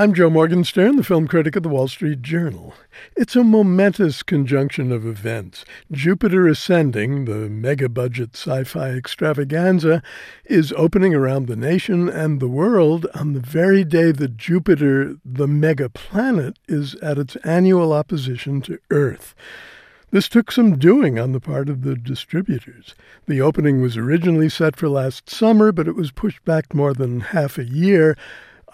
I'm Joe Morgenstern, the film critic of the Wall Street Journal. It's a momentous conjunction of events. Jupiter Ascending, the mega budget sci fi extravaganza, is opening around the nation and the world on the very day that Jupiter, the mega planet, is at its annual opposition to Earth. This took some doing on the part of the distributors. The opening was originally set for last summer, but it was pushed back more than half a year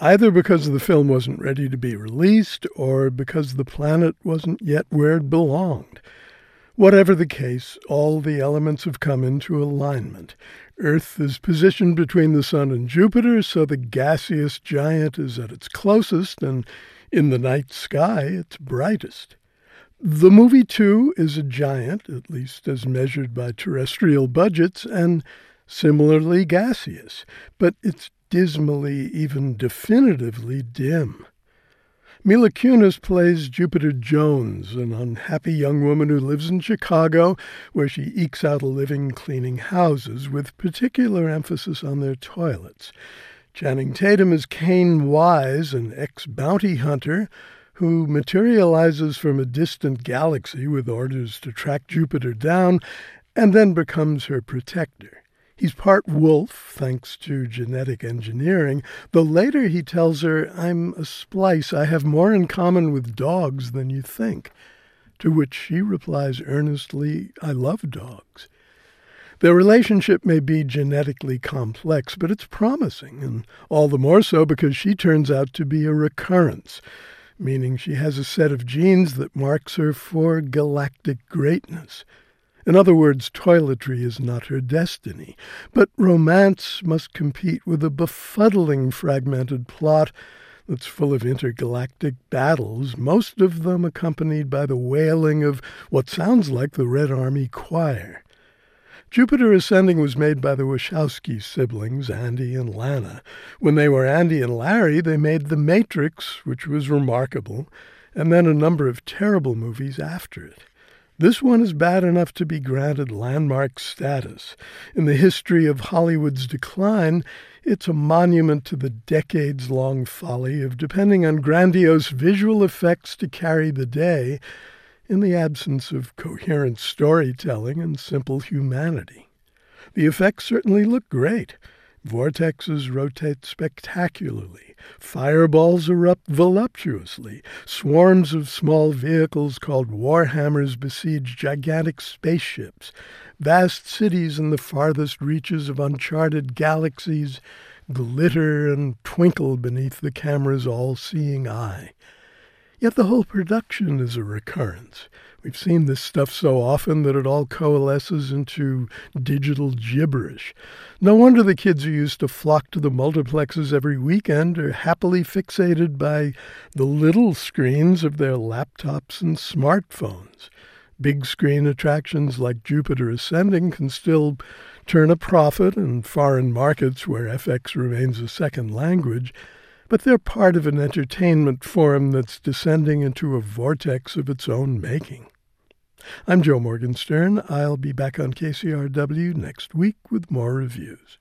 either because the film wasn't ready to be released or because the planet wasn't yet where it belonged. Whatever the case, all the elements have come into alignment. Earth is positioned between the Sun and Jupiter, so the gaseous giant is at its closest, and in the night sky, its brightest. The movie, too, is a giant, at least as measured by terrestrial budgets, and similarly gaseous, but its dismally, even definitively dim. Mila Kunis plays Jupiter Jones, an unhappy young woman who lives in Chicago, where she ekes out a living cleaning houses, with particular emphasis on their toilets. Channing Tatum is Caine Wise, an ex bounty hunter who materializes from a distant galaxy with orders to track Jupiter down and then becomes her protector. He's part wolf, thanks to genetic engineering, though later he tells her, I'm a splice. I have more in common with dogs than you think. To which she replies earnestly, I love dogs. Their relationship may be genetically complex, but it's promising, and all the more so because she turns out to be a recurrence, meaning she has a set of genes that marks her for galactic greatness. In other words, toiletry is not her destiny, but romance must compete with a befuddling fragmented plot that's full of intergalactic battles, most of them accompanied by the wailing of what sounds like the Red Army Choir. Jupiter Ascending was made by the Wachowski siblings, Andy and Lana. When they were Andy and Larry, they made The Matrix, which was remarkable, and then a number of terrible movies after it. This one is bad enough to be granted landmark status. In the history of Hollywood's decline, it's a monument to the decades long folly of depending on grandiose visual effects to carry the day in the absence of coherent storytelling and simple humanity. The effects certainly look great. Vortexes rotate spectacularly. Fireballs erupt voluptuously. Swarms of small vehicles called warhammers besiege gigantic spaceships. Vast cities in the farthest reaches of uncharted galaxies glitter and twinkle beneath the camera's all seeing eye. Yet the whole production is a recurrence. We've seen this stuff so often that it all coalesces into digital gibberish. No wonder the kids who used to flock to the multiplexes every weekend are happily fixated by the little screens of their laptops and smartphones. Big screen attractions like Jupiter Ascending can still turn a profit in foreign markets where FX remains a second language, but they're part of an entertainment form that's descending into a vortex of its own making. I'm Joe Morgenstern. I'll be back on KCRW next week with more reviews.